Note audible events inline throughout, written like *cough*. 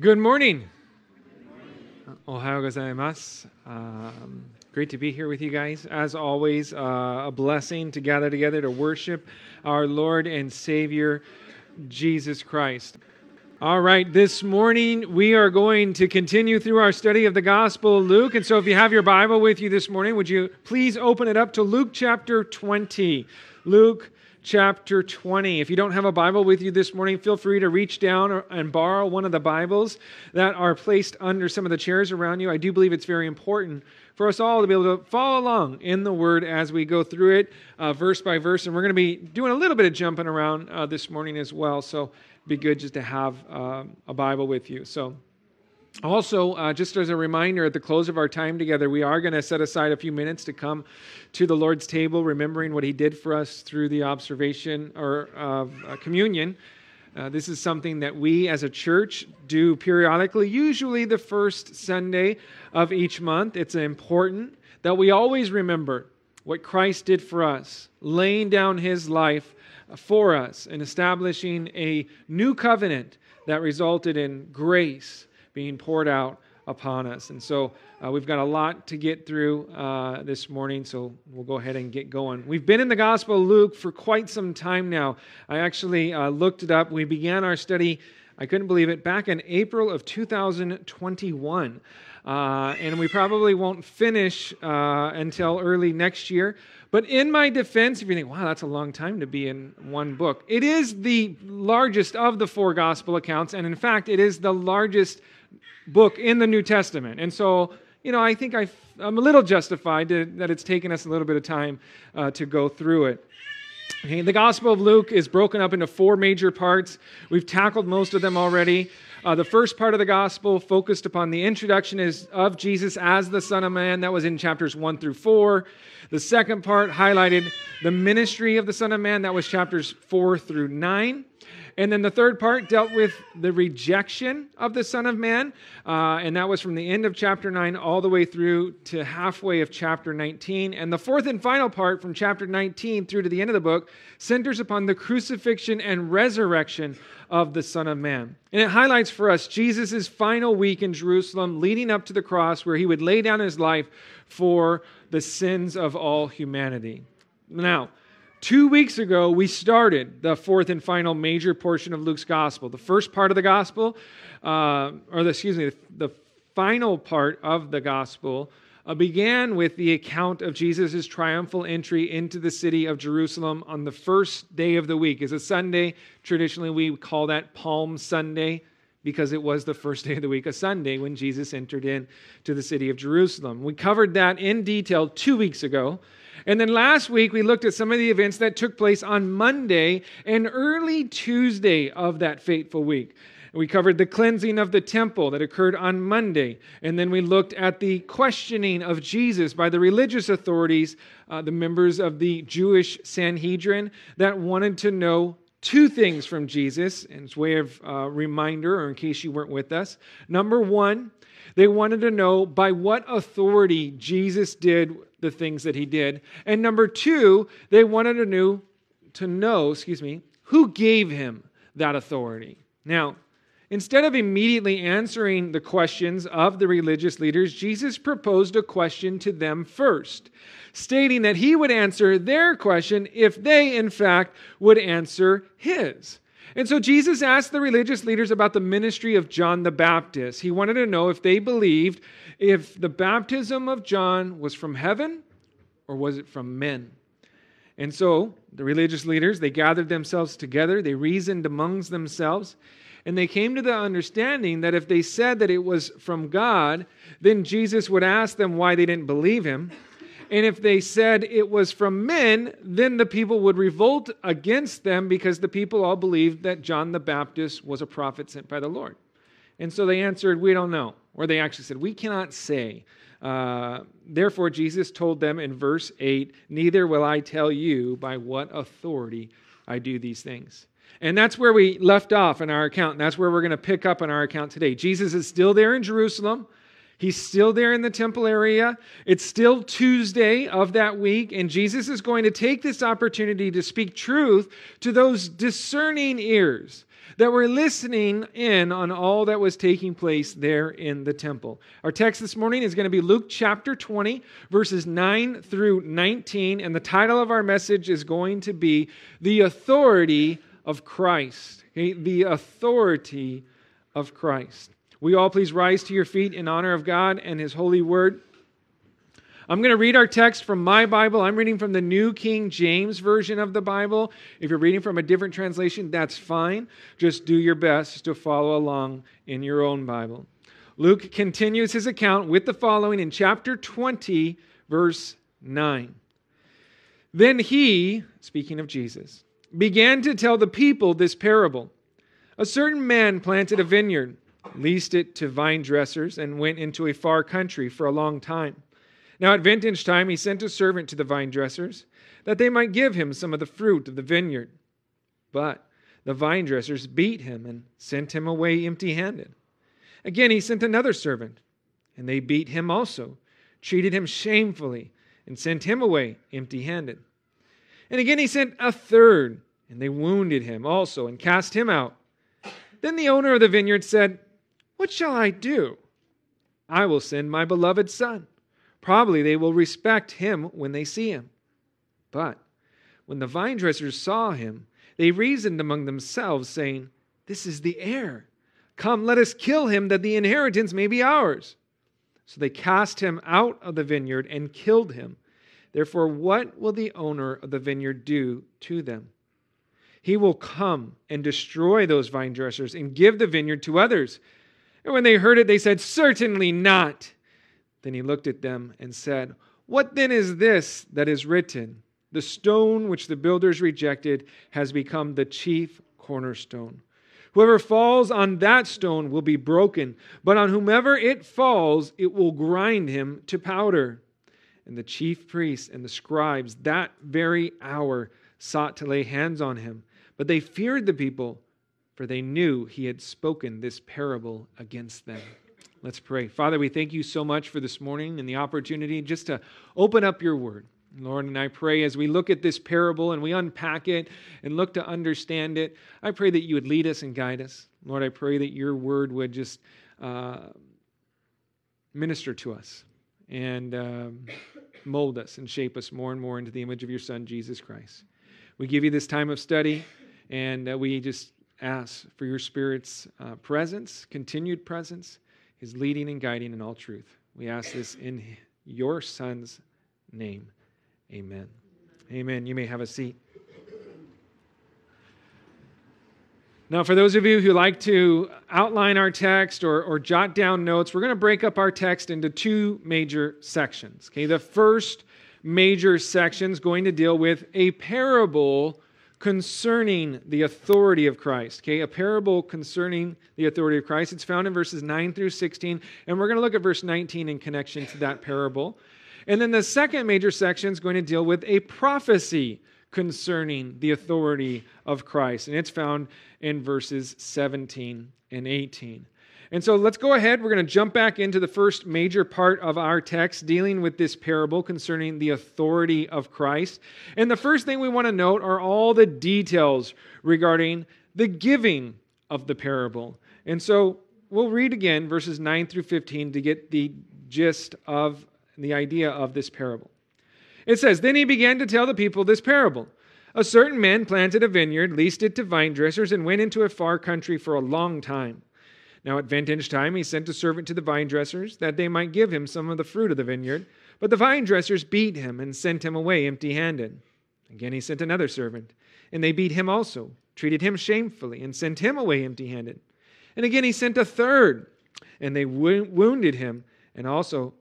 Good morning. Ohayo gozaimasu. Um, great to be here with you guys. As always, uh, a blessing to gather together to worship our Lord and Savior, Jesus Christ. All right, this morning we are going to continue through our study of the Gospel of Luke. And so if you have your Bible with you this morning, would you please open it up to Luke chapter 20? Luke chapter 20. If you don't have a Bible with you this morning, feel free to reach down and borrow one of the Bibles that are placed under some of the chairs around you. I do believe it's very important for us all to be able to follow along in the Word as we go through it uh, verse by verse. And we're going to be doing a little bit of jumping around uh, this morning as well. So be good just to have uh, a Bible with you. So also, uh, just as a reminder, at the close of our time together, we are going to set aside a few minutes to come to the Lord's table, remembering what He did for us through the observation or uh, communion. Uh, this is something that we as a church do periodically, usually the first Sunday of each month. It's important that we always remember what Christ did for us, laying down His life for us and establishing a new covenant that resulted in grace being poured out upon us. And so uh, we've got a lot to get through uh, this morning, so we'll go ahead and get going. We've been in the Gospel of Luke for quite some time now. I actually uh, looked it up. We began our study, I couldn't believe it, back in April of 2021. Uh, and we probably won't finish uh, until early next year. But in my defense, if you think, wow, that's a long time to be in one book, it is the largest of the four gospel accounts. And in fact, it is the largest book in the New Testament. And so, you know, I think i am a little justified to, that it's taken us a little bit of time uh, to go through it. Okay, the Gospel of Luke is broken up into four major parts. We've tackled most of them already. Uh, the first part of the gospel focused upon the introduction is, of Jesus as the Son of Man. That was in chapters 1 through 4. The second part highlighted the ministry of the Son of Man. That was chapters 4 through 9. And then the third part dealt with the rejection of the Son of Man, uh, and that was from the end of chapter 9 all the way through to halfway of chapter 19. And the fourth and final part from chapter 19 through to the end of the book centers upon the crucifixion and resurrection of the Son of Man. And it highlights for us Jesus' final week in Jerusalem leading up to the cross where he would lay down his life for the sins of all humanity. Now, Two weeks ago, we started the fourth and final major portion of Luke's gospel. The first part of the gospel, uh, or the, excuse me, the, the, final part of the gospel uh, began with the account of Jesus' triumphal entry into the city of Jerusalem on the first day of the week. It's a Sunday. Traditionally, we call that Palm Sunday because it was the first *laughs* day of the week, a Sunday, when Jesus entered in to the city of Jerusalem. We covered that in detail two weeks ago. And then last week, we looked at some of the events that took place on Monday and early Tuesday of that fateful week. We covered the cleansing of the temple that occurred on Monday. And then we looked at the questioning of Jesus by the religious authorities, uh, the members of the Jewish Sanhedrin, that wanted to know two things from Jesus, in its way of uh, reminder, or in case you weren't with us. Number one, they wanted to know by what authority Jesus did the things that he did. And number two, they wanted to know, to know, excuse me, who gave him that authority. Now, instead of immediately answering the questions of the religious leaders, Jesus proposed a question to them first, stating that he would answer their question if they, in fact, would answer his. And so Jesus asked the religious leaders about the ministry of John the Baptist. He wanted to know if they believed if the baptism of John was from heaven or was it from men? And so the religious leaders, they gathered themselves together, they reasoned amongst themselves, and they came to the understanding that if they said that it was from God, then Jesus would ask them why they didn't believe him. And if they said it was from men, then the people would revolt against them because the people all believed that John the Baptist was a prophet sent by the Lord. And so they answered, We don't know. Or they actually said, We cannot say. Uh, therefore, Jesus told them in verse 8, Neither will I tell you by what authority I do these things. And that's where we left off in our account. And that's where we're going to pick up in our account today. Jesus is still there in Jerusalem. He's still there in the temple area. It's still Tuesday of that week, and Jesus is going to take this opportunity to speak truth to those discerning ears. that were listening in on all that was taking place there in the temple. Our text this morning is going to be Luke chapter 20, verses 9 through 19, and the title of our message is going to be The Authority of Christ. Okay? The Authority of Christ. We all please rise to your feet in honor of God and His holy word. I'm going to read our text from my Bible. I'm reading from the New King James Version of the Bible. If you're reading from a different translation, that's fine. Just do your best to follow along in your own Bible. Luke continues his account with the following in chapter 20, verse 9. Then he, speaking of Jesus, began to tell the people this parable. A certain man planted a vineyard, leased it to vine dressers, and went into a far country for a long time. Now at vintage time he sent a servant to the vine dressers, that they might give him some of the fruit of the vineyard. But the vine dressers beat him and sent him away empty handed. Again he sent another servant, and they beat him also, treated him shamefully, and sent him away empty handed. And again he sent a third, and they wounded him also, and cast him out. Then the owner of the vineyard said, What shall I do? I will send my beloved son Probably they will respect him when they see him. But when the vine dressers saw him, they reasoned among themselves, saying, This is the heir. Come, let us kill him, that the inheritance may be ours. So they cast him out of the vineyard and killed him. Therefore, what will the owner of the vineyard do to them? He will come and destroy those vine dressers and give the vineyard to others. And when they heard it, they said, Certainly not. Then he looked at them and said, What then is this that is written? The stone which the builders rejected has become the chief cornerstone. Whoever falls on that stone will be broken, but on whomever it falls, it will grind him to powder. And the chief priests and the scribes that very hour sought to lay hands on him, but they feared the people, for they knew he had spoken this parable against them. Let's pray. Father, we thank you so much for this morning and the opportunity just to open up your word. Lord, and I pray as we look at this parable and we unpack it and look to understand it, I pray that you would lead us and guide us. Lord, I pray that your word would just uh, minister to us and um, mold us and shape us more and more into the image of your Son, Jesus Christ. We give you this time of study and uh, we just ask for your Spirit's uh, presence, continued presence his leading and guiding in all truth. We ask this in your Son's name. Amen. Amen. You may have a seat. Now, for those of you who like to outline our text or, or jot down notes, we're going to break up our text into two major sections. Okay, the first major section is going to deal with a parable concerning the authority of Christ. Okay, a parable concerning the authority of Christ. It's found in verses 9 through 16, and we're going to look at verse 19 in connection to that parable. And then the second major section is going to deal with a prophecy concerning the authority of Christ, and it's found in verses 17 and 18. And so let's go ahead. We're going to jump back into the first major part of our text dealing with this parable concerning the authority of Christ. And the first thing we want to note are all the details regarding the giving of the parable. And so we'll read again verses 9 through 15 to get the gist of the idea of this parable. It says, Then he began to tell the people this parable. A certain man planted a vineyard, leased it to vine dressers, and went into a far country for a long time. Now at vintage time he sent a servant to the vine dressers, that they might give him some of the fruit of the vineyard. But the vine dressers beat him and sent him away empty handed. Again he sent another servant, and they beat him also, treated him shamefully, and sent him away empty handed. And again he sent a third, and they wounded him, and also,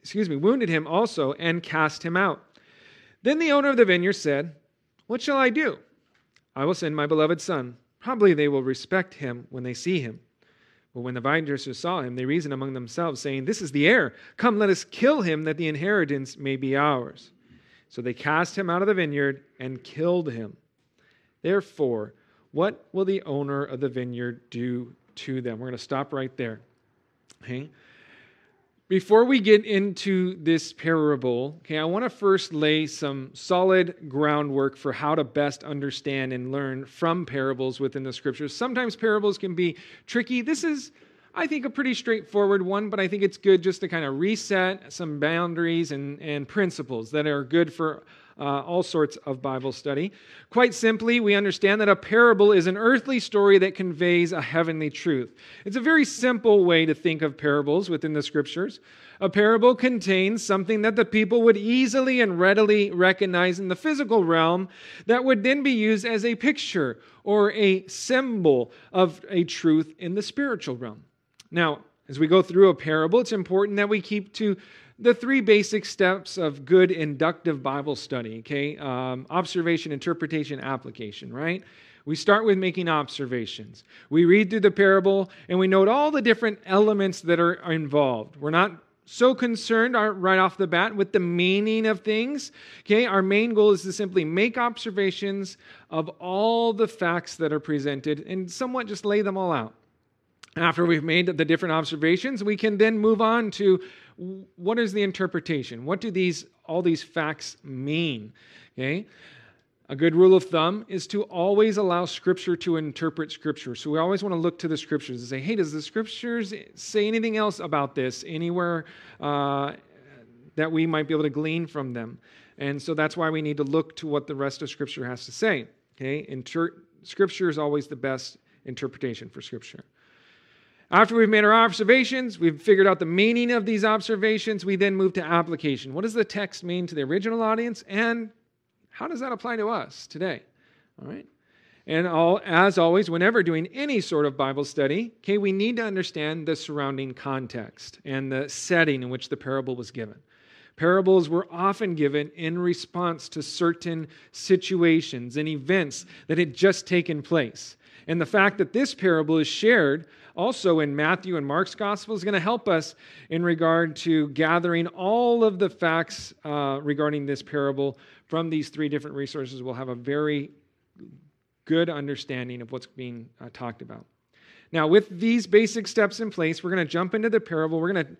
excuse me, wounded him also, and cast him out. Then the owner of the vineyard said, What shall I do? I will send my beloved son. Probably they will respect him when they see him. But when the vine dressers saw him, they reasoned among themselves, saying, This is the heir. Come, let us kill him, that the inheritance may be ours. So they cast him out of the vineyard and killed him. Therefore, what will the owner of the vineyard do to them? We're going to stop right there. Okay? Before we get into this parable, okay, I want to first lay some solid groundwork for how to best understand and learn from parables within the scriptures. Sometimes parables can be tricky. This is, I think, a pretty straightforward one, but I think it's good just to kind of reset some boundaries and, and principles that are good for uh, all sorts of Bible study. Quite simply, we understand that a parable is an earthly story that conveys a heavenly truth. It's a very simple way to think of parables within the scriptures. A parable contains something that the people would easily and readily recognize in the physical realm that would then be used as a picture or a symbol of a truth in the spiritual realm. Now, as we go through a parable, it's important that we keep to the three basic steps of good inductive Bible study, okay? Um, observation, interpretation, application, right? We start with making observations. We read through the parable and we note all the different elements that are involved. We're not so concerned right off the bat with the meaning of things. Okay, our main goal is to simply make observations of all the facts that are presented and somewhat just lay them all out. After we've made the different observations, we can then move on to what is the interpretation? What do these all these facts mean? Okay? A good rule of thumb is to always allow Scripture to interpret Scripture. So we always want to look to the Scriptures and say, hey, does the Scriptures say anything else about this anywhere uh, that we might be able to glean from them? And so that's why we need to look to what the rest of Scripture has to say. Okay, Inter- Scripture is always the best interpretation for Scripture. After we've made our observations, we've figured out the meaning of these observations, we then move to application. What does the text mean to the original audience, and how does that apply to us today? All right. And all, as always, whenever doing any sort of Bible study, okay, we need to understand the surrounding context and the setting in which the parable was given. Parables were often given in response to certain situations and events that had just taken place. And the fact that this parable is shared also in Matthew and Mark's gospel is going to help us in regard to gathering all of the facts uh, regarding this parable from these three different resources. We'll have a very good understanding of what's being uh, talked about. Now, with these basic steps in place, we're going to jump into the parable. We're going to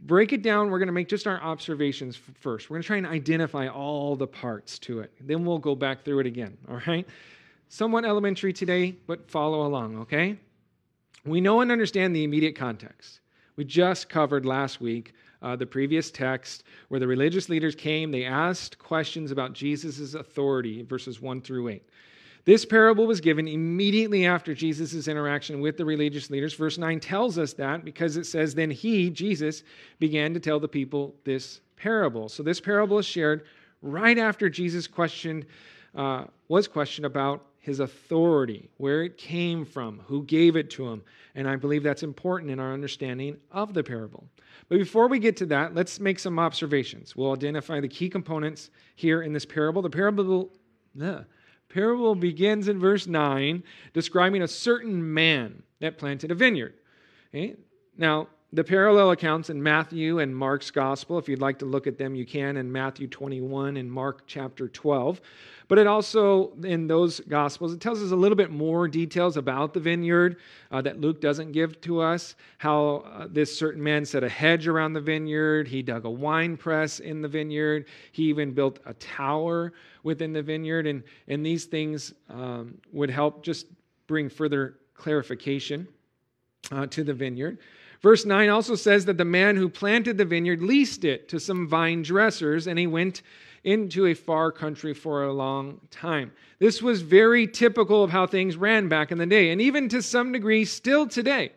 break it down. We're going to make just our observations first. We're going to try and identify all the parts to it. Then we'll go back through it again, all right? somewhat elementary today, but follow along, okay? We know and understand the immediate context. We just covered last week uh, the previous text where the religious leaders came, they asked questions about Jesus' authority, verses 1 through 8. This parable was given immediately after Jesus' interaction with the religious leaders. Verse 9 tells us that because it says, Then he, Jesus, began to tell the people this parable. So this parable is shared right after Jesus questioned, uh, was questioned about his authority, where it came from, who gave it to him. And I believe that's important in our understanding of the parable. But before we get to that, let's make some observations. We'll identify the key components here in this parable. The parable, the parable begins in verse 9, describing a certain man that planted a vineyard. Okay? Now, the parallel accounts in Matthew and Mark's gospel, if you'd like to look at them, you can in Matthew 21 and Mark chapter 12. But it also, in those Gospels, it tells us a little bit more details about the vineyard uh, that Luke doesn't give to us. How uh, this certain man set a hedge around the vineyard, he dug a wine press in the vineyard, he even built a tower within the vineyard. And, and these things um, would help just bring further clarification uh, to the vineyard. Verse 9 also says that the man who planted the vineyard leased it to some vine dressers, and he went into a far country for a long time. This was very typical of how things ran back in the day, and even to some degree, still today.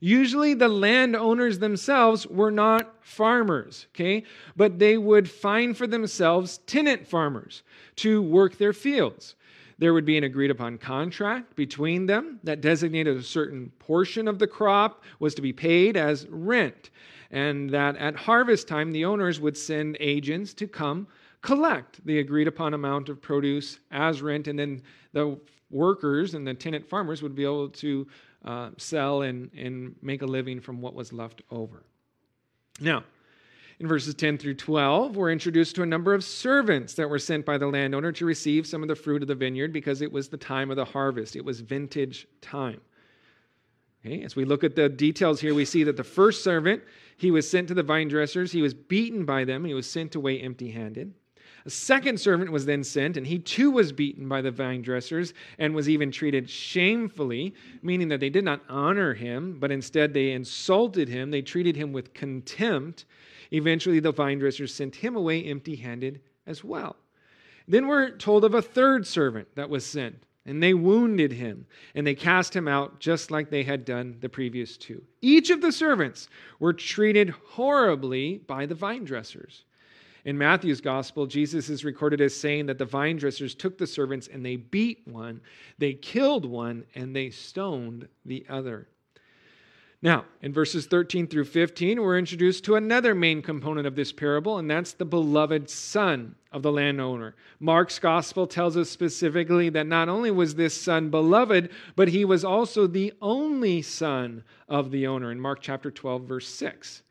Usually, the landowners themselves were not farmers, okay? But they would find for themselves tenant farmers to work their fields. There would be an agreed upon contract between them that designated a certain portion of the crop was to be paid as rent, and that at harvest time, the owners would send agents to come collect the agreed upon amount of produce as rent, and then the workers and the tenant farmers would be able to uh, sell and, and make a living from what was left over. Now, in verses 10 through 12, we're introduced to a number of servants that were sent by the landowner to receive some of the fruit of the vineyard because it was the time of the harvest. It was vintage time. Okay, as we look at the details here, we see that the first servant, he was sent to the vine dressers, he was beaten by them, he was sent away empty handed. A second servant was then sent, and he too was beaten by the vine dressers and was even treated shamefully, meaning that they did not honor him, but instead they insulted him. They treated him with contempt. Eventually, the vine dressers sent him away empty handed as well. Then we're told of a third servant that was sent, and they wounded him, and they cast him out just like they had done the previous two. Each of the servants were treated horribly by the vine dressers. In Matthew's gospel, Jesus is recorded as saying that the vine dressers took the servants and they beat one, they killed one, and they stoned the other. Now, in verses 13 through 15, we're introduced to another main component of this parable, and that's the beloved son of the landowner. Mark's gospel tells us specifically that not only was this son beloved, but he was also the only son of the owner in Mark chapter 12, verse 6.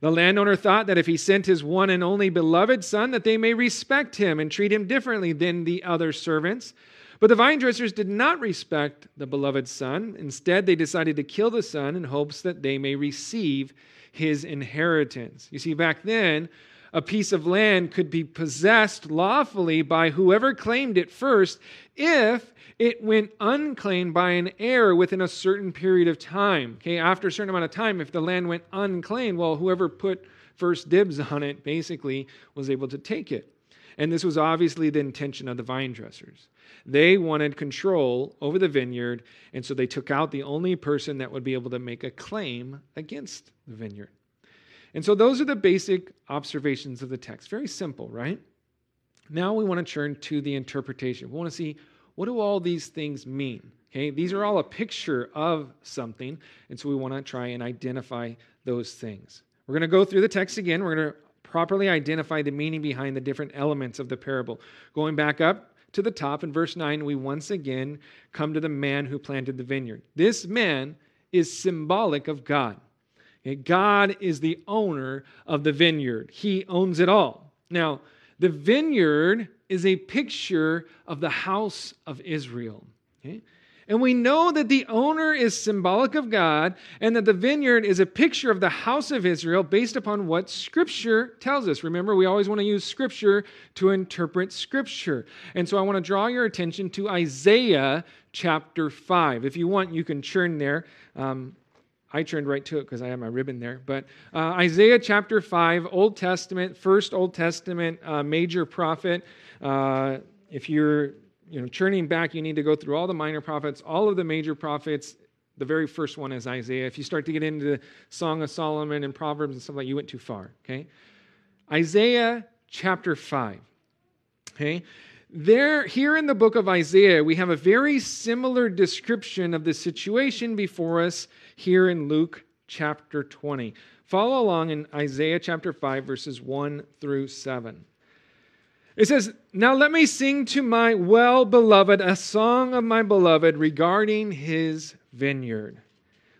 The landowner thought that if he sent his one and only beloved son, that they may respect him and treat him differently than the other servants. But the vine dressers did not respect the beloved son. Instead, they decided to kill the son in hopes that they may receive his inheritance. You see, back then, a piece of land could be possessed lawfully by whoever claimed it first if it went unclaimed by an heir within a certain period of time. Okay, after a certain amount of time, if the land went unclaimed, well, whoever put first dibs on it basically was able to take it. And this was obviously the intention of the vine dressers. They wanted control over the vineyard, and so they took out the only person that would be able to make a claim against the vineyard. And so those are the basic observations of the text. Very simple, right? Now we want to turn to the interpretation. We want to see what do all these things mean? Okay, these are all a picture of something, and so we want to try and identify those things. We're going to go through the text again. We're going to properly identify the meaning behind the different elements of the parable. Going back up to the top in verse 9, we once again come to the man who planted the vineyard. This man is symbolic of God. God is the owner of the vineyard, He owns it all. Now, the vineyard is a picture of the house of Israel. Okay? And we know that the owner is symbolic of God and that the vineyard is a picture of the house of Israel based upon what Scripture tells us. Remember, we always want to use Scripture to interpret Scripture. And so I want to draw your attention to Isaiah chapter 5. If you want, you can churn there. Um, I turned right to it because I have my ribbon there. But uh, Isaiah chapter 5, Old Testament, first Old Testament uh, major prophet. Uh, if you're you know, churning back, you need to go through all the minor prophets, all of the major prophets. The very first one is Isaiah. If you start to get into the Song of Solomon and Proverbs and stuff like that, you went too far. Okay, Isaiah chapter five. Okay, there here in the book of Isaiah, we have a very similar description of the situation before us here in Luke chapter 20. Follow along in Isaiah chapter 5, verses 1 through 7. It says, Now let me sing to my well beloved a song of my beloved regarding his vineyard.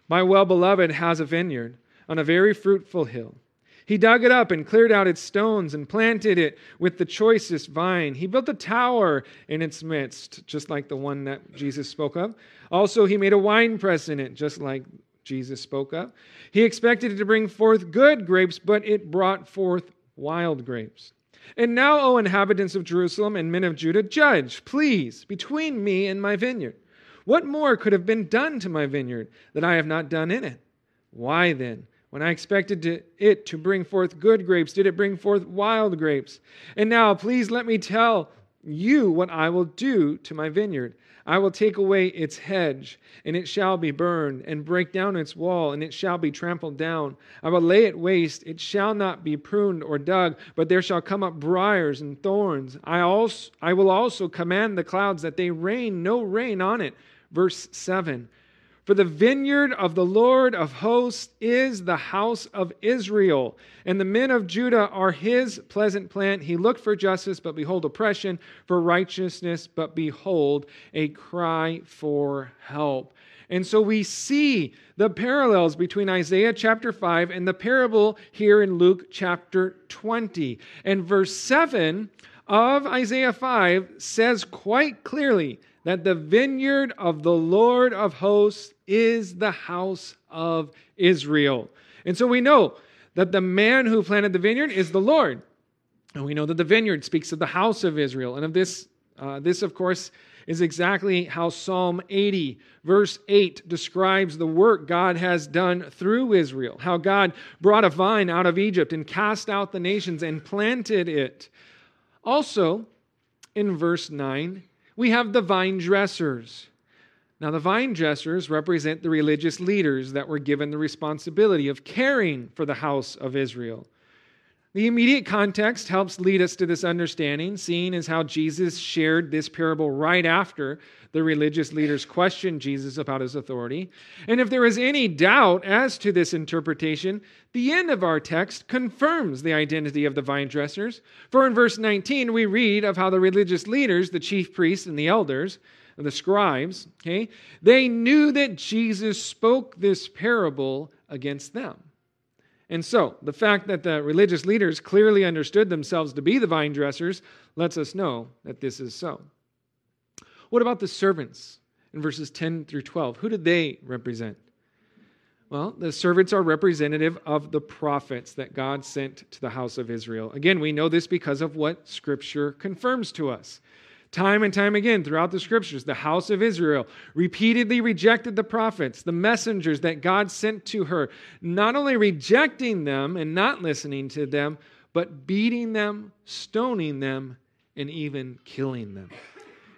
My well beloved has a vineyard on a very fruitful hill. He dug it up and cleared out its stones and planted it with the choicest vine. He built a tower in its midst, just like the one that Jesus spoke of. Also, he made a wine press in it, just like Jesus spoke of. He expected it to bring forth good grapes, but it brought forth wild grapes. And now, O inhabitants of Jerusalem and men of Judah, judge, please, between me and my vineyard. What more could have been done to my vineyard that I have not done in it? Why then, when I expected to, it to bring forth good grapes, did it bring forth wild grapes? And now, please let me tell you what I will do to my vineyard. I will take away its hedge, and it shall be burned, and break down its wall, and it shall be trampled down. I will lay it waste, it shall not be pruned or dug, but there shall come up briars and thorns. I, also, I will also command the clouds that they rain no rain on it. Verse 7 for the vineyard of the Lord of hosts is the house of Israel, and the men of Judah are his pleasant plant. He looked for justice, but behold, oppression, for righteousness, but behold, a cry for help. And so we see the parallels between Isaiah chapter 5 and the parable here in Luke chapter 20. And verse 7 of Isaiah 5 says quite clearly that the vineyard of the Lord of hosts is the house of Israel. And so we know that the man who planted the vineyard is the Lord. And we know that the vineyard speaks of the house of Israel. And of this, uh, this, of course, is exactly how Psalm 80, verse 8, describes the work God has done through Israel. How God brought a vine out of Egypt and cast out the nations and planted it. Also, in verse 9, we have the vine dressers. Now, the vine dressers represent the religious leaders that were given the responsibility of caring for the house of Israel. The immediate context helps lead us to this understanding, seeing as how Jesus shared this parable right after the religious leaders questioned Jesus about his authority. And if there is any doubt as to this interpretation, the end of our text confirms the identity of the vine dressers. For in verse 19, we read of how the religious leaders, the chief priests and the elders, the scribes, okay, they knew that Jesus spoke this parable against them. And so, the fact that the religious leaders clearly understood themselves to be the vine dressers lets us know that this is so. What about the servants in verses 10 through 12? Who did they represent? Well, the servants are representative of the prophets that God sent to the house of Israel. Again, we know this because of what Scripture confirms to us. Time and time again throughout the scriptures, the house of Israel repeatedly rejected the prophets, the messengers that God sent to her, not only rejecting them and not listening to them, but beating them, stoning them, and even killing them.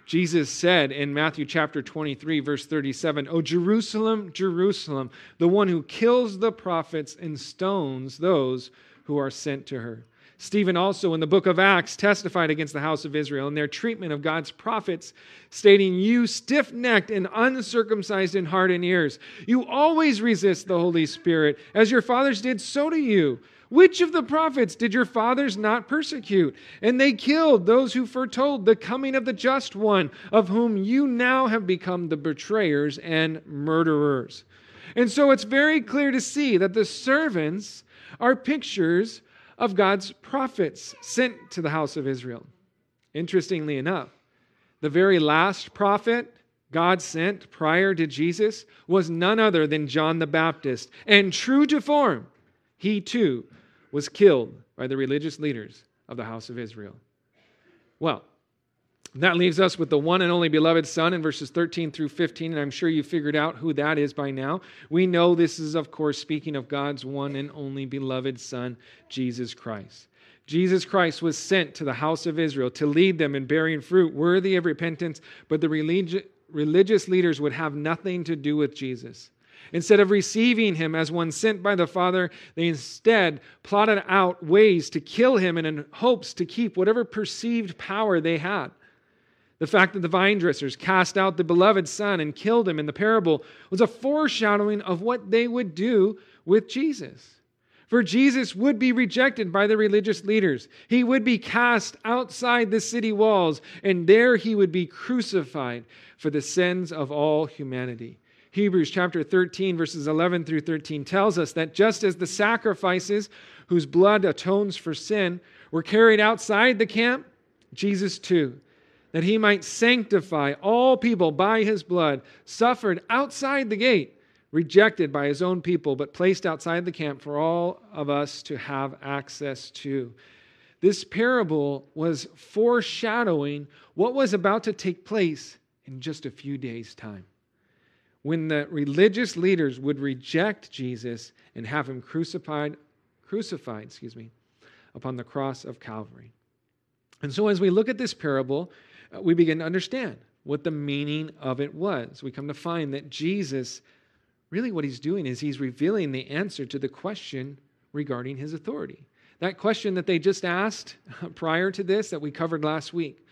Jesus said in Matthew chapter 23, verse 37, O Jerusalem, Jerusalem, the one who kills the prophets and stones those who are sent to her. Stephen also in the book of Acts testified against the house of Israel and their treatment of God's prophets, stating, You stiff necked and uncircumcised in heart and ears, you always resist the Holy Spirit, as your fathers did, so do you. Which of the prophets did your fathers not persecute? And they killed those who foretold the coming of the just one, of whom you now have become the betrayers and murderers. And so it's very clear to see that the servants are pictures of God's prophets sent to the house of Israel. Interestingly enough, the very last prophet God sent prior to Jesus was none other than John the Baptist. And true to form, he too was killed by the religious leaders of the house of Israel. Well, that leaves us with the one and only beloved Son in verses 13 through 15, and I'm sure you figured out who that is by now. We know this is, of course, speaking of God's one and only beloved Son, Jesus Christ. Jesus Christ was sent to the house of Israel to lead them in bearing fruit worthy of repentance, but the religi- religious leaders would have nothing to do with Jesus. Instead of receiving him as one sent by the Father, they instead plotted out ways to kill him and in hopes to keep whatever perceived power they had. The fact that the vine dressers cast out the beloved son and killed him in the parable was a foreshadowing of what they would do with Jesus. For Jesus would be rejected by the religious leaders. He would be cast outside the city walls, and there he would be crucified for the sins of all humanity. Hebrews chapter 13, verses 11 through 13 tells us that just as the sacrifices whose blood atones for sin were carried outside the camp, Jesus too that he might sanctify all people by his blood, suffered outside the gate, rejected by his own people, but placed outside the camp for all of us to have access to. This parable was foreshadowing what was about to take place in just a few days' time. When the religious leaders would reject Jesus and have him crucified, crucified, excuse me, upon the cross of Calvary. And so as we look at this parable, uh, we begin to understand what the meaning of it was. We come to find that Jesus, really what he's doing is he's revealing the answer to the question regarding his authority. That question that they just asked *laughs* prior to this that we covered last week.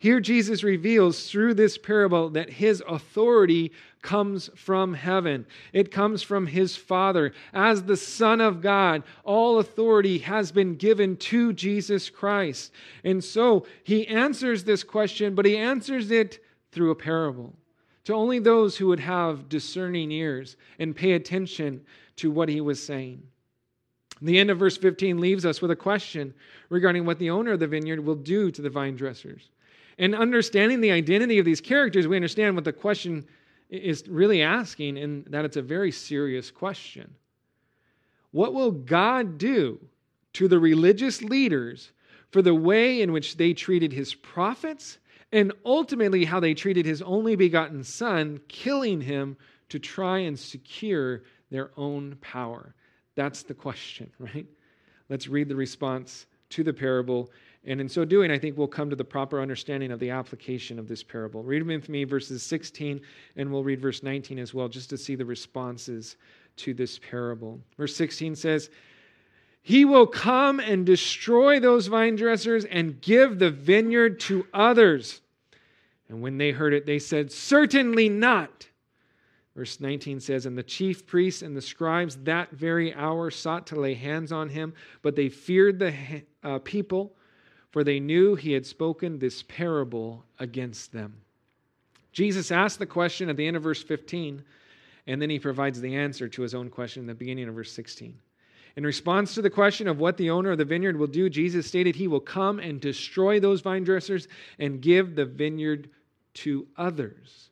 Here, Jesus reveals through this parable that his authority comes from heaven. It comes from his Father. As the Son of God, all authority has been given to Jesus Christ. And so he answers this question, but he answers it through a parable to only those who would have discerning ears and pay attention to what he was saying. The end of verse 15 leaves us with a question regarding what the owner of the vineyard will do to the vine dressers. And understanding the identity of these characters, we understand what the question is really asking, and that it's a very serious question. What will God do to the religious leaders for the way in which they treated his prophets and ultimately how they treated his only begotten son, killing him to try and secure their own power? That's the question, *laughs* right? Let's read the response to the parable. And in so doing, I think we'll come to the proper understanding of the application of this parable. Read with me verses 16, and we'll read verse 19 as well, just to see the responses to this parable. Verse 16 says, He will come and destroy those vine dressers and give the vineyard to others. And when they heard it, they said, Certainly not. Verse 19 says, And the chief priests and the scribes that very hour sought to lay hands on him, but they feared the uh, people, for they knew he had spoken this parable against them. Jesus asked the question at the end of verse 15, and then he provides the answer to his own question in the beginning of verse 16. In response to the question of what the owner of the vineyard will do, Jesus stated he will come and destroy those vine dressers and give the vineyard to others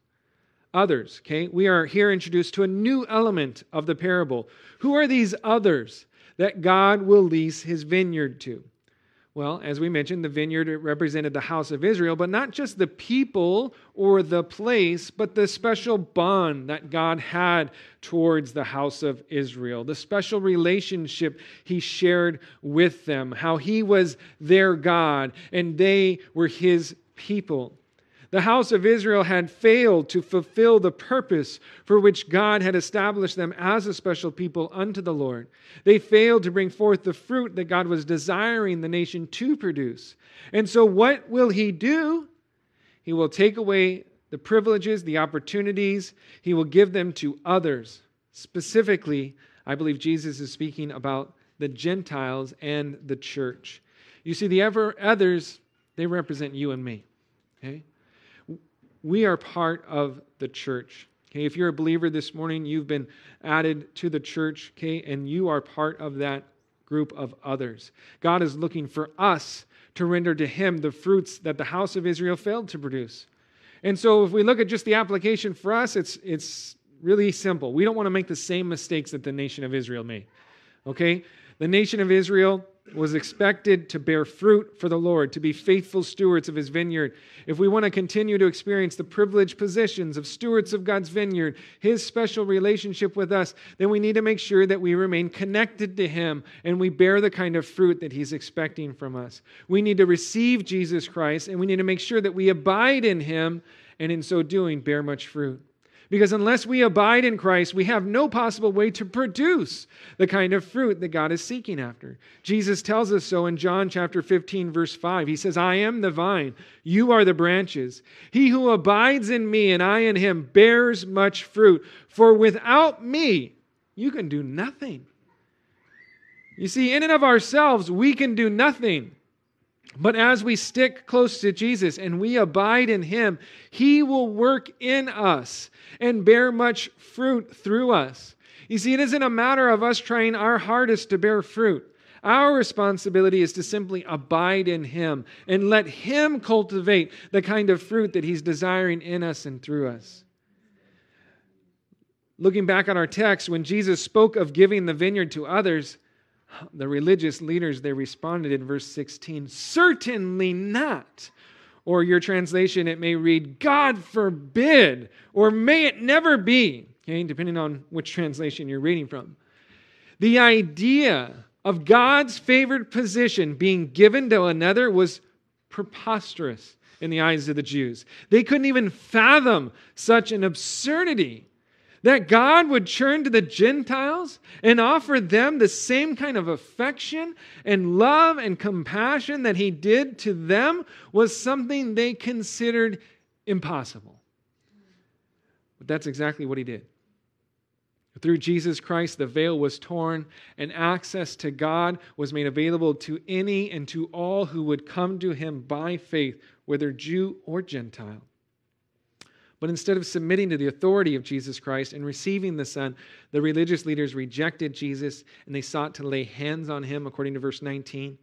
others. Okay, we are here introduced to a new element of the parable. Who are these others that God will lease his vineyard to? Well, as we mentioned, the vineyard represented the house of Israel, but not just the people or the place, but the special bond that God had towards the house of Israel, the special relationship he shared with them, how he was their God and they were his people. The house of Israel had failed to fulfill the purpose for which God had established them as a special people unto the Lord. They failed to bring forth the fruit that God was desiring the nation to produce. And so, what will He do? He will take away the privileges, the opportunities, He will give them to others. Specifically, I believe Jesus is speaking about the Gentiles and the church. You see, the ever others, they represent you and me. Okay? We are part of the church. Okay, if you're a believer this morning, you've been added to the church, okay, and you are part of that group of others. God is looking for us to render to him the fruits that the house of Israel failed to produce. And so if we look at just the application for us, it's it's really simple. We don't want to make the same mistakes that the nation of Israel made. Okay? The nation of Israel was expected to bear fruit for the Lord, to be faithful stewards of his vineyard. If we want to continue to experience the privileged positions of stewards of God's vineyard, his special relationship with us, then we need to make sure that we remain connected to him and we bear the kind of fruit that he's expecting from us. We need to receive Jesus Christ and we need to make sure that we abide in him and in so doing bear much fruit. Because unless we abide in Christ, we have no possible way to produce the kind of fruit that God is seeking after. Jesus tells us so in John chapter 15, verse 5. He says, I am the vine, you are the branches. He who abides in me and I in him bears much fruit, for without me, you can do nothing. You see, in and of ourselves, we can do nothing. But as we stick close to Jesus and we abide in Him, He will work in us and bear much fruit through us. You see, it isn't a matter of us trying our hardest to bear fruit. Our responsibility is to simply abide in Him and let Him cultivate the kind of fruit that He's desiring in us and through us. Looking back on our text, when Jesus spoke of giving the vineyard to others, the religious leaders, they responded in verse 16, Certainly not. Or your translation, it may read, God forbid, or may it never be, okay, depending on which translation you're reading from. The idea of God's favored position being given to another was preposterous in the eyes of the Jews. They couldn't even fathom such an absurdity that God would turn to the Gentiles and offer them the same kind of affection and love and compassion that He did to them was something they considered impossible. But that's exactly what He did. Through Jesus Christ, the veil was torn, and access to God was made available to any and to all who would come to Him by faith, whether Jew or Gentile. But instead of submitting to the authority of Jesus Christ and receiving the Son, the religious leaders rejected Jesus and they sought to lay hands on him, according to verse 19.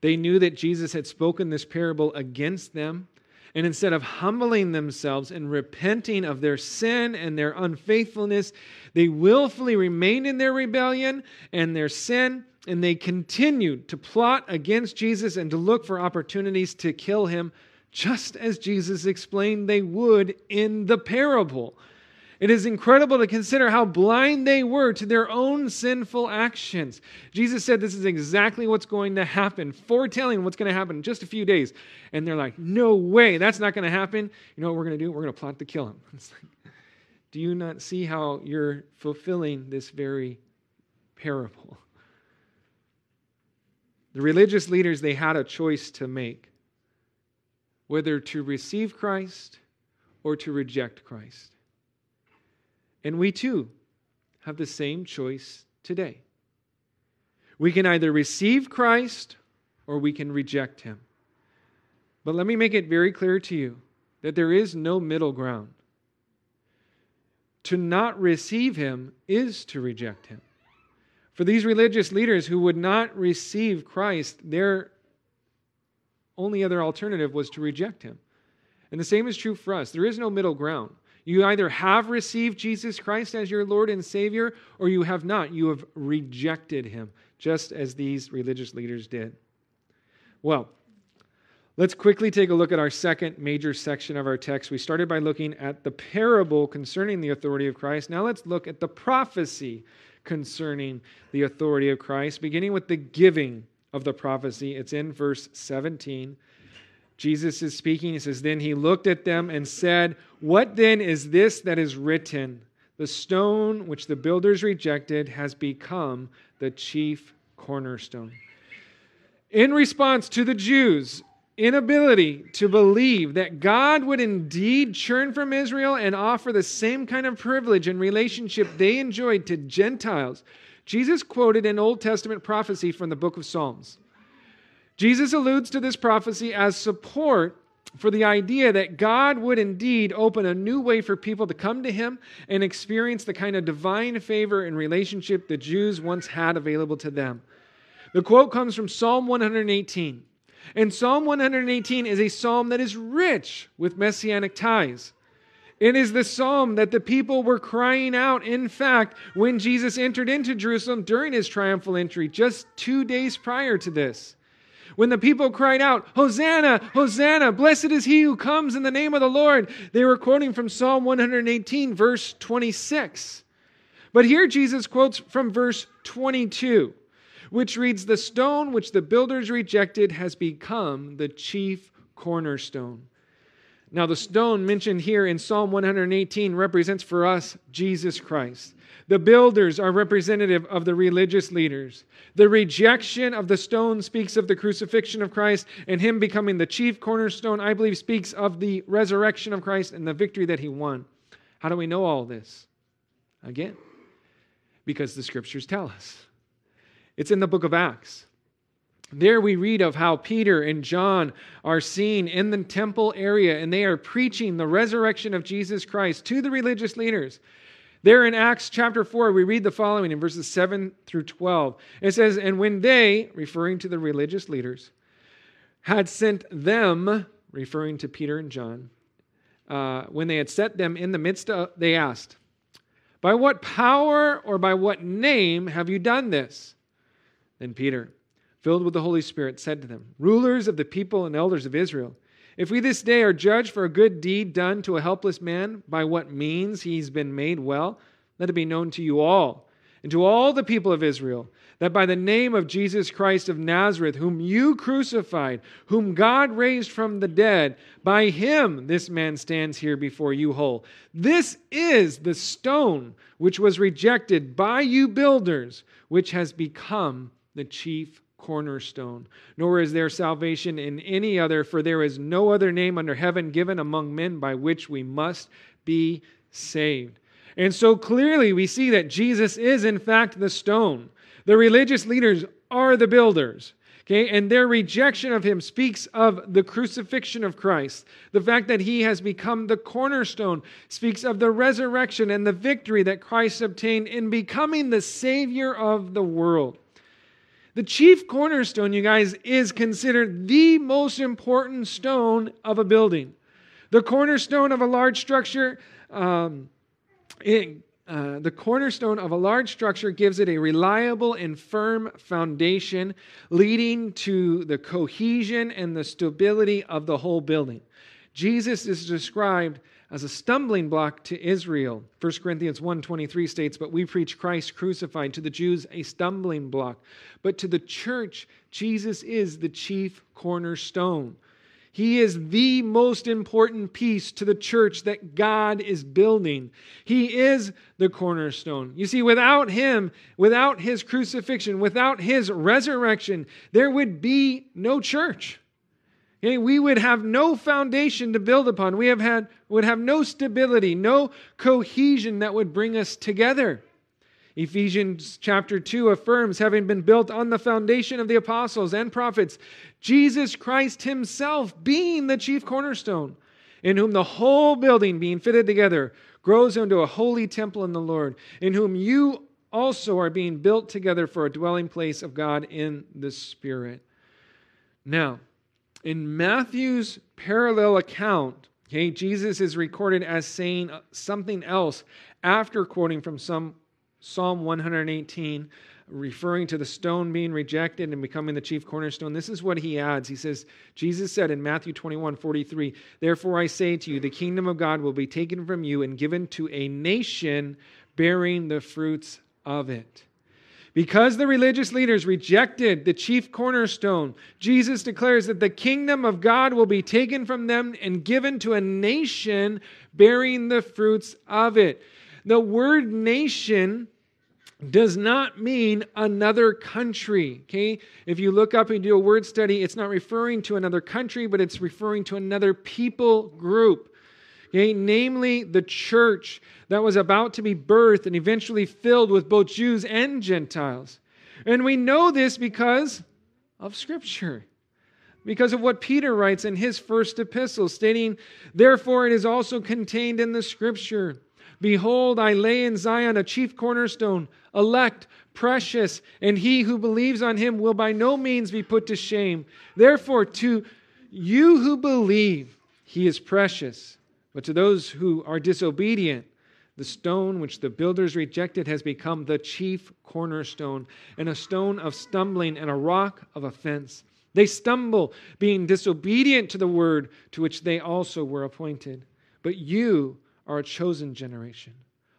They knew that Jesus had spoken this parable against them, And instead of humbling themselves and repenting of their sin and their unfaithfulness, they willfully remained in their rebellion and their sin, and they continued to plot against Jesus and to look for opportunities to kill him, just as Jesus explained they would in the parable. It is incredible to consider how blind they were to their own sinful actions. Jesus said this is exactly what's going to happen, foretelling what's going to happen in just a few days. And they're like, no way, that's not going to happen. You know what we're going to do? We're going to plot to kill him. *laughs* Like, do you not see how you're fulfilling this very parable? The religious leaders, they had a choice to make whether to receive Christ or to reject Christ. And we too have the same choice today. We can either receive Christ or we can reject him. But let me make it very clear to you that there is no middle ground. To not receive him is to reject him. For these religious leaders who would not receive Christ, their only other alternative was to reject him. And the same is true for us. There is no middle ground. You either have received Jesus Christ as your Lord and Savior, or you have not. You have rejected him, just as these religious leaders did. Well, let's quickly take a look at our second major section of our text. We started by looking at the parable concerning the authority of Christ. Now let's look at the prophecy concerning the authority of Christ, beginning with the giving of the prophecy. It's in verse 17. Jesus is speaking. He says, Then he looked at them and said, What then is this that is written? The stone which the builders rejected has become the chief cornerstone. In response to the Jews' inability to believe that God would indeed churn from Israel and offer the same kind of privilege and relationship they enjoyed to Gentiles, Jesus quoted an Old Testament prophecy from the book of Psalms. Jesus alludes to this prophecy as support for the idea that God would indeed open a new way for people to come to Him and experience the kind of divine favor and relationship the Jews once had available to them. The quote comes from Psalm 118. And Psalm 118 is a psalm that is rich with messianic ties. It is the psalm that the people were crying out, in fact, when Jesus entered into Jerusalem during his triumphal entry, just two days prior to this. When the people cried out, Hosanna, Hosanna, blessed is he who comes in the name of the Lord, they were quoting from Psalm 118, verse 26. But here Jesus quotes from verse 22, which reads, The stone which the builders rejected has become the chief cornerstone. Now, the stone mentioned here in Psalm 118 represents for us Jesus Christ. The builders are representative of the religious leaders. The rejection of the stone speaks of the crucifixion of Christ, and him becoming the chief cornerstone, I believe, speaks of the resurrection of Christ and the victory that he won. How do we know all this? Again, because the scriptures tell us. It's in the book of Acts. There we read of how Peter and John are seen in the temple area and they are preaching the resurrection of Jesus Christ to the religious leaders. There in Acts chapter 4, we read the following in verses 7 through 12. It says, And when they, referring to the religious leaders, had sent them, referring to Peter and John, uh, when they had set them in the midst of, they asked, By what power or by what name have you done this? Then Peter, filled with the Holy Spirit, said to them, Rulers of the people and elders of Israel, if we this day are judged for a good deed done to a helpless man, by what means he's been made well, let it be known to you all, and to all the people of Israel, that by the name of Jesus Christ of Nazareth, whom you crucified, whom God raised from the dead, by him this man stands here before you whole. This is the stone which was rejected by you builders, which has become the chief cornerstone. Nor is there salvation in any other, for there is no other name under heaven given among men by which we must be saved. And so clearly we see that Jesus is, in fact, the stone. The religious leaders are the builders. Okay, and their rejection of him speaks of the crucifixion of Christ. The fact that he has become the cornerstone speaks of the resurrection and the victory that Christ obtained in becoming the Savior of the world. The chief cornerstone, you guys, is considered the most important stone of a building. The cornerstone of a large structure, um, it, uh, the cornerstone of a large structure gives it a reliable and firm foundation, leading to the cohesion and the stability of the whole building. Jesus is described as a stumbling block to Israel. 1 Corinthians 1:23 states, "But we preach Christ crucified to the Jews a stumbling block, but to the church Jesus is the chief cornerstone." He is the most important piece to the church that God is building. He is the cornerstone. You see, without Him, without His crucifixion, without His resurrection, there would be no church. Okay, we would have no foundation to build upon. We have had, would have no stability, no cohesion that would bring us together. Ephesians chapter 2 affirms having been built on the foundation of the apostles and prophets, Jesus Christ himself being the chief cornerstone, in whom the whole building being fitted together grows into a holy temple in the Lord, in whom you also are being built together for a dwelling place of God in the Spirit. Now, in Matthew's parallel account, okay, Jesus is recorded as saying uh, something else after quoting from some Psalm 118, referring to the stone being rejected and becoming the chief cornerstone. This is what he adds. He says, Jesus said in Matthew 21 43, Therefore I say to you, the kingdom of God will be taken from you and given to a nation bearing the fruits of it. Because the religious leaders rejected the chief cornerstone, Jesus declares that the kingdom of God will be taken from them and given to a nation bearing the fruits of it. The word nation does not mean another country. Okay? If you look up and do a word study, it's not referring to another country, but it's referring to another people group. Okay? Namely, the church that was about to be birthed and eventually filled with both Jews and Gentiles. And we know this because of Scripture. Because of what Peter writes in his first epistle, stating, Therefore, it is also contained in the Scripture. Behold, I lay in Zion a chief cornerstone, elect, precious, and he who believes on him will by no means be put to shame. Therefore, to you who believe, he is precious. But to those who are disobedient, the stone which the builders rejected has become the chief cornerstone, and a stone of stumbling and a rock of offense. They stumble, being disobedient to the word to which they also were appointed. But you, are a chosen generation,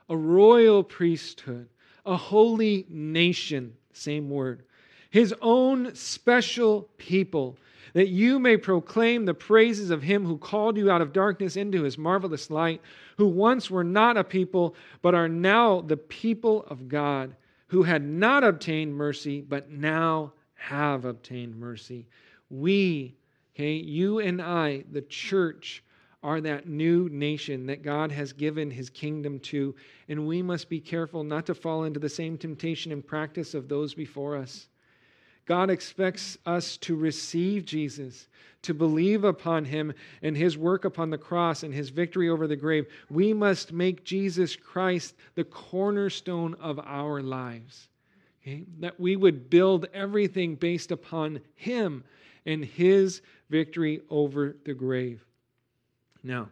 a royal priesthood, a holy nation, same word, his own special people, that you may proclaim the praises of him who called you out of darkness into his marvelous light, who once were not a people, but are now the people of God, who had not obtained mercy, but now have obtained mercy. We, okay, you and I, the church, are that new nation that God has given his kingdom to. And we must be careful not to fall into the same temptation and practice of those before us. God expects us to receive Jesus, to believe upon him and his work upon the cross and his victory over the grave. We must make Jesus Christ the cornerstone of our lives. Okay? That we would build everything based upon him and his victory over the grave. Now,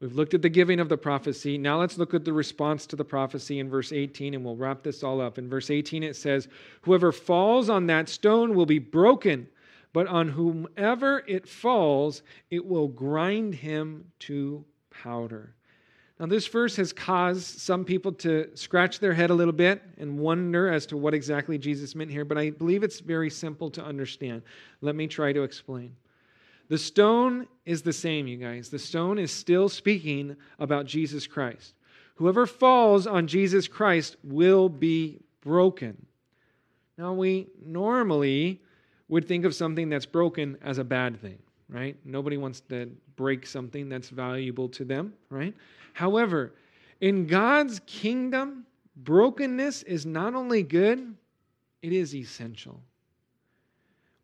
we've looked at the giving of the prophecy. Now let's look at the response to the prophecy in verse 18, and we'll wrap this all up. In verse 18, it says, Whoever falls on that stone will be broken, but on whomever it falls, it will grind him to powder. Now, this verse has caused some people to scratch their head a little bit and wonder as to what exactly Jesus meant here, but I believe it's very simple to understand. Let me try to explain. The stone is the same, you guys. The stone is still speaking about Jesus Christ. Whoever falls on Jesus Christ will be broken. Now, we normally would think of something that's broken as a bad thing, right? Nobody wants to break something that's valuable to them, right? However, in God's kingdom, brokenness is not only good, it is essential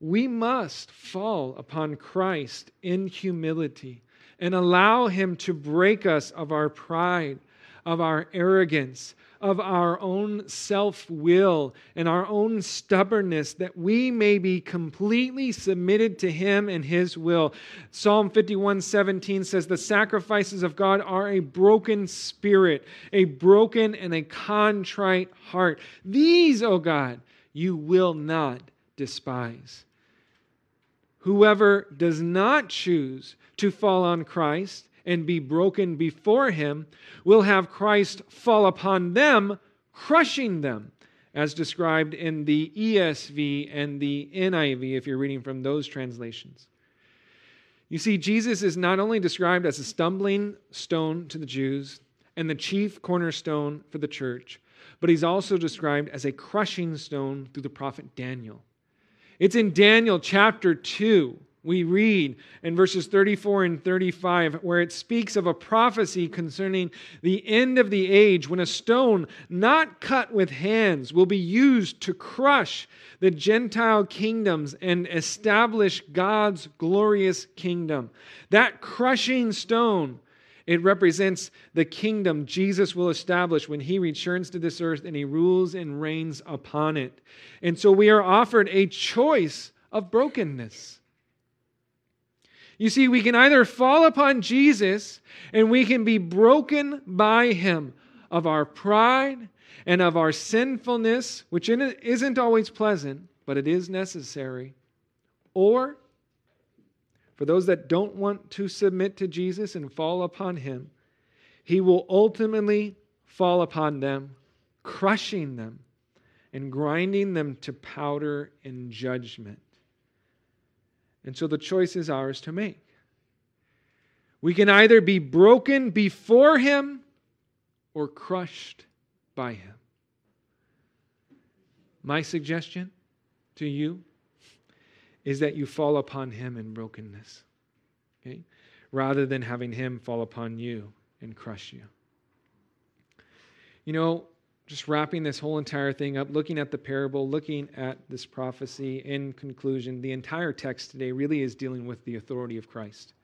we must fall upon Christ in humility and allow Him to break us of our pride, of our arrogance, of our own self will and our own stubbornness that we may be completely submitted to Him and His will. Psalm 51 17 says, The sacrifices of God are a broken spirit, a broken and a contrite heart. These, O God, you will not despise. Whoever does not choose to fall on Christ and be broken before him will have Christ fall upon them, crushing them, as described in the ESV and the NIV, if you're reading from those translations. You see, Jesus is not only described as a stumbling stone to the Jews and the chief cornerstone for the church, but he's also described as a crushing stone through the prophet Daniel. It's in Daniel chapter 2. We read in verses 34 and 35 where it speaks of a prophecy concerning the end of the age when a stone not cut with hands will be used to crush the Gentile kingdoms and establish God's glorious kingdom. That crushing stone it represents the kingdom Jesus will establish when he returns to this earth and he rules and reigns upon it. And so we are offered a choice of brokenness. You see, we can either fall upon Jesus and we can be broken by him of our pride and of our sinfulness, which isn't always pleasant, but it is necessary. Or for those that don't want to submit to Jesus and fall upon him, he will ultimately fall upon them, crushing them and grinding them to powder in judgment. And so the choice is ours to make. We can either be broken before him or crushed by him. My suggestion to you is that you fall upon him in brokenness, okay? Rather than having him fall upon you and crush you. You know, just wrapping this whole entire thing up, looking at the parable, looking at this prophecy, in conclusion, the entire text today really is dealing with the authority of Christ.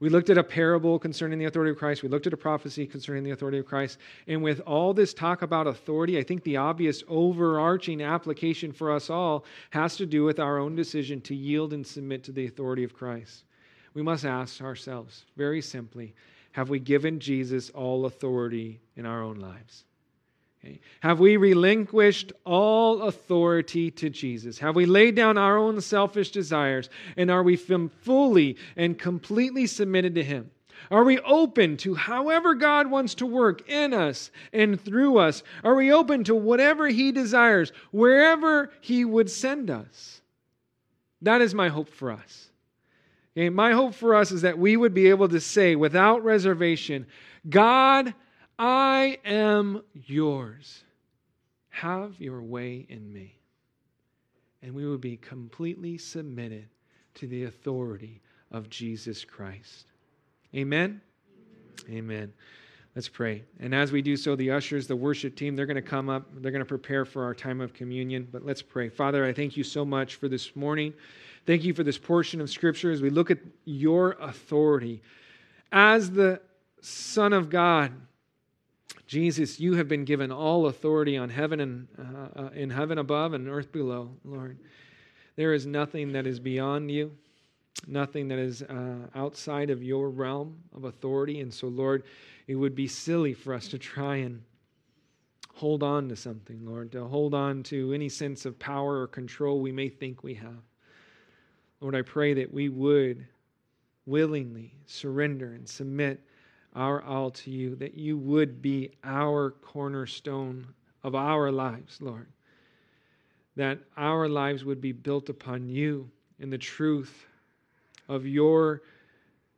We looked at a parable concerning the authority of Christ. We looked at a prophecy concerning the authority of Christ. And with all this talk about authority, I think the obvious overarching application for us all has to do with our own decision to yield and submit to the authority of Christ. We must ask ourselves very simply have we given Jesus all authority in our own lives? Okay. Have we relinquished all authority to Jesus? Have we laid down our own selfish desires? And are we fully and completely submitted to Him? Are we open to however God wants to work in us and through us? Are we open to whatever He desires, wherever He would send us? That is my hope for us. Okay, my hope for us is that we would be able to say without reservation, God, I am yours. Have your way in me. And we would be completely submitted to the authority of Jesus Christ. Amen? Amen. Amen. Let's pray. And as we do so, the ushers, the worship team, they're going to come up. They're going to prepare for our time of communion. But let's pray. Father, I thank you so much for this morning. Thank you for this portion of Scripture as we look at your authority. As the Son of God, Jesus, you have been given all authority on heaven and uh, uh, in heaven above and earth below, Lord. There is nothing that is beyond you, nothing that is uh, outside of your realm of authority. And so, Lord, it would be silly for us to try and hold on to something, Lord, to hold on to any sense of power or control we may think we have. Lord, I pray that we would willingly surrender and submit our all to you, that you would be our cornerstone of our lives, Lord. That our lives would be built upon you in the truth of your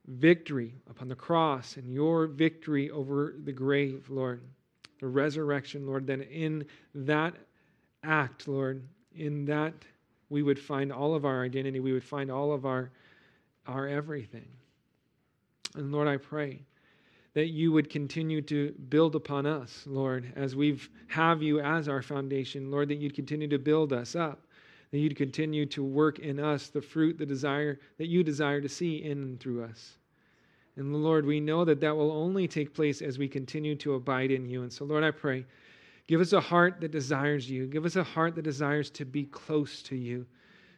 victory upon the cross and your victory over the grave, Lord. The resurrection, Lord, that in that act, Lord, in that we would find all of our identity, we would find all of our, our everything. And Lord, I pray that you would continue to build upon us, Lord, as we've have you as our foundation, Lord, that you'd continue to build us up, that you'd continue to work in us the fruit, the desire that you desire to see in and through us. And Lord, we know that that will only take place as we continue to abide in you. And so, Lord, I pray, give us a heart that desires you. Give us a heart that desires to be close to you,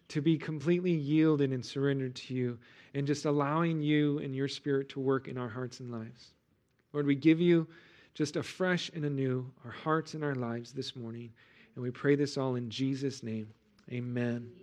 to be completely yielded and surrendered to you, and just allowing you and your spirit to work in our hearts and lives. Lord, we give you just afresh and anew our hearts and our lives this morning. And we pray this all in Jesus' name. Amen.